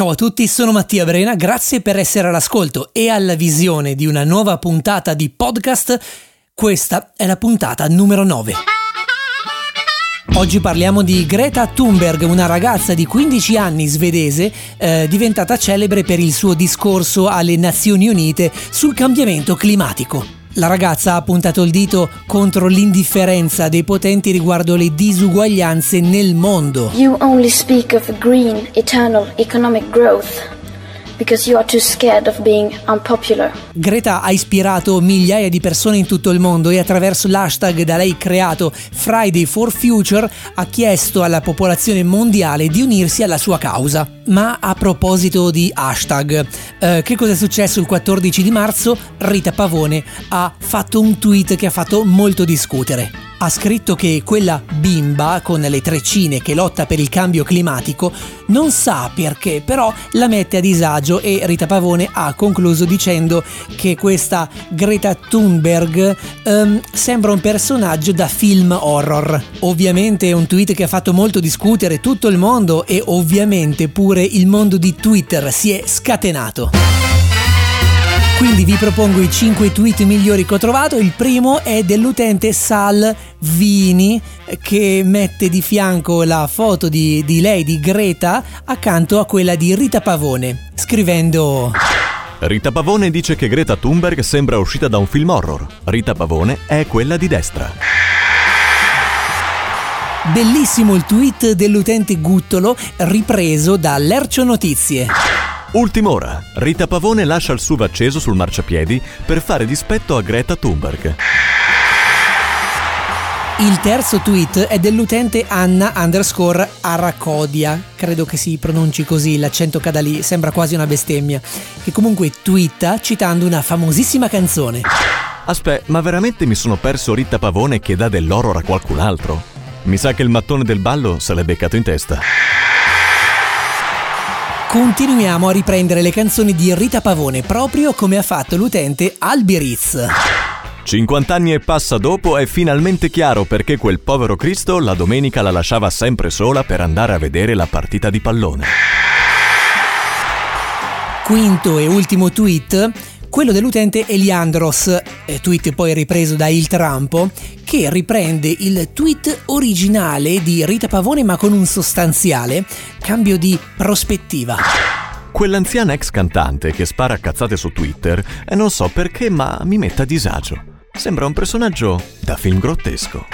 Ciao a tutti, sono Mattia Brena, grazie per essere all'ascolto e alla visione di una nuova puntata di podcast. Questa è la puntata numero 9. Oggi parliamo di Greta Thunberg, una ragazza di 15 anni svedese eh, diventata celebre per il suo discorso alle Nazioni Unite sul cambiamento climatico. La ragazza ha puntato il dito contro l'indifferenza dei potenti riguardo le disuguaglianze nel mondo. You only speak of green, eternal economic growth because you are too scared of being unpopular. Greta ha ispirato migliaia di persone in tutto il mondo e attraverso l'hashtag da lei creato Friday for Future ha chiesto alla popolazione mondiale di unirsi alla sua causa. Ma a proposito di hashtag, eh, che cosa è successo il 14 di marzo? Rita Pavone ha fatto un tweet che ha fatto molto discutere ha scritto che quella bimba con le treccine che lotta per il cambio climatico non sa perché, però la mette a disagio e Rita Pavone ha concluso dicendo che questa Greta Thunberg um, sembra un personaggio da film horror. Ovviamente è un tweet che ha fatto molto discutere tutto il mondo e ovviamente pure il mondo di Twitter si è scatenato. Quindi vi propongo i 5 tweet migliori che ho trovato. Il primo è dell'utente Sal Vini che mette di fianco la foto di, di lei, di Greta, accanto a quella di Rita Pavone, scrivendo... Rita Pavone dice che Greta Thunberg sembra uscita da un film horror. Rita Pavone è quella di destra. Bellissimo il tweet dell'utente Guttolo ripreso da Lercio Notizie. Ultim'ora. Rita Pavone lascia il SUV acceso sul marciapiedi per fare dispetto a Greta Thunberg. Il terzo tweet è dell'utente Anna underscore Aracodia, credo che si pronunci così, l'accento cada lì, sembra quasi una bestemmia, che comunque twitta citando una famosissima canzone. Aspetta, ma veramente mi sono perso Rita Pavone che dà dell'oro a qualcun altro? Mi sa che il mattone del ballo se l'è beccato in testa. Continuiamo a riprendere le canzoni di Rita Pavone, proprio come ha fatto l'utente Albiriz. 50 anni e passa dopo è finalmente chiaro perché quel povero Cristo la domenica la lasciava sempre sola per andare a vedere la partita di pallone. Quinto e ultimo tweet quello dell'utente Eliandros, eh, tweet poi ripreso da Il Trampo, che riprende il tweet originale di Rita Pavone ma con un sostanziale cambio di prospettiva. Quell'anziana ex cantante che spara cazzate su Twitter e non so perché ma mi mette a disagio. Sembra un personaggio da film grottesco.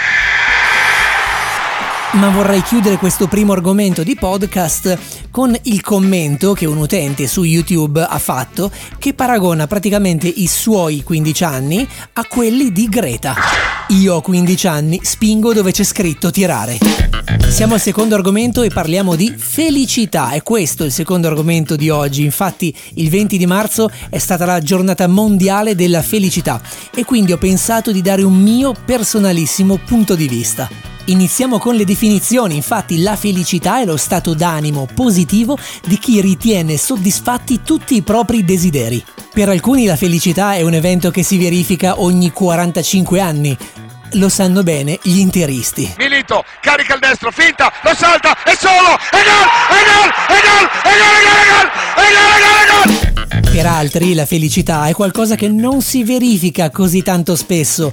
Ma vorrei chiudere questo primo argomento di podcast con il commento che un utente su YouTube ha fatto che paragona praticamente i suoi 15 anni a quelli di Greta. Io ho 15 anni, spingo dove c'è scritto tirare. Siamo al secondo argomento e parliamo di felicità. È questo il secondo argomento di oggi. Infatti il 20 di marzo è stata la giornata mondiale della felicità e quindi ho pensato di dare un mio personalissimo punto di vista. Iniziamo con le definizioni, infatti la felicità è lo stato d'animo positivo di chi ritiene soddisfatti tutti i propri desideri. Per alcuni la felicità è un evento che si verifica ogni 45 anni, lo sanno bene gli interisti. Milito, carica il destro, finta, lo salta, è solo, è gol, è gol, è gol, è gol, è gol, è gol, è gol, è gol. Per altri la felicità è qualcosa che non si verifica così tanto spesso,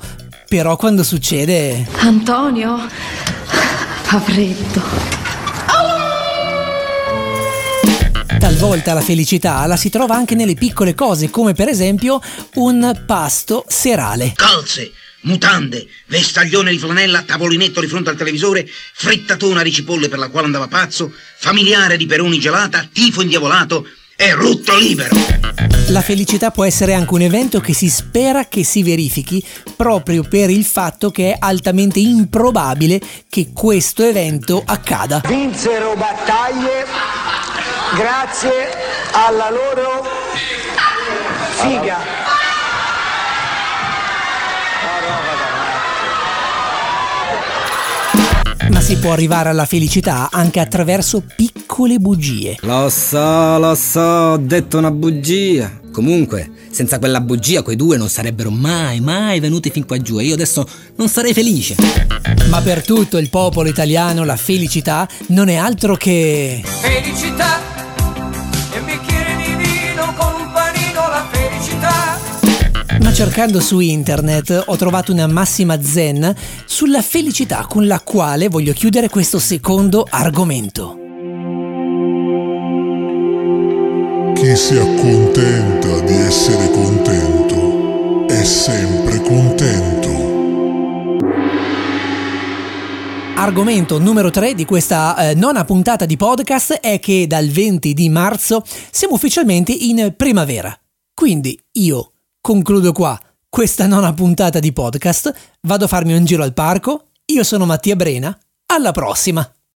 però quando succede... Antonio, fa freddo. Talvolta la felicità la si trova anche nelle piccole cose, come per esempio un pasto serale. Calze, mutande, vestaglione di flanella, tavolinetto di fronte al televisore, frittatona di cipolle per la quale andava pazzo, familiare di peroni gelata, tifo indiavolato e rutto libero. La felicità può essere anche un evento che si spera che si verifichi proprio per il fatto che è altamente improbabile che questo evento accada. Vinsero battaglie grazie alla loro figa. Ma si può arrivare alla felicità anche attraverso piccole bugie. Lo so, lo so, ho detto una bugia. Comunque, senza quella bugia quei due non sarebbero mai, mai venuti fin qua giù e io adesso non sarei felice. Ma per tutto il popolo italiano la felicità non è altro che... Felicità! Un bicchiere di vino con un panino la felicità! Ma cercando su internet ho trovato una massima zen sulla felicità con la quale voglio chiudere questo secondo argomento. Si accontenta di essere contento è sempre contento. Argomento numero 3 di questa eh, nona puntata di podcast è che dal 20 di marzo siamo ufficialmente in primavera. Quindi io concludo qua questa nona puntata di podcast, vado a farmi un giro al parco, io sono Mattia Brena, alla prossima!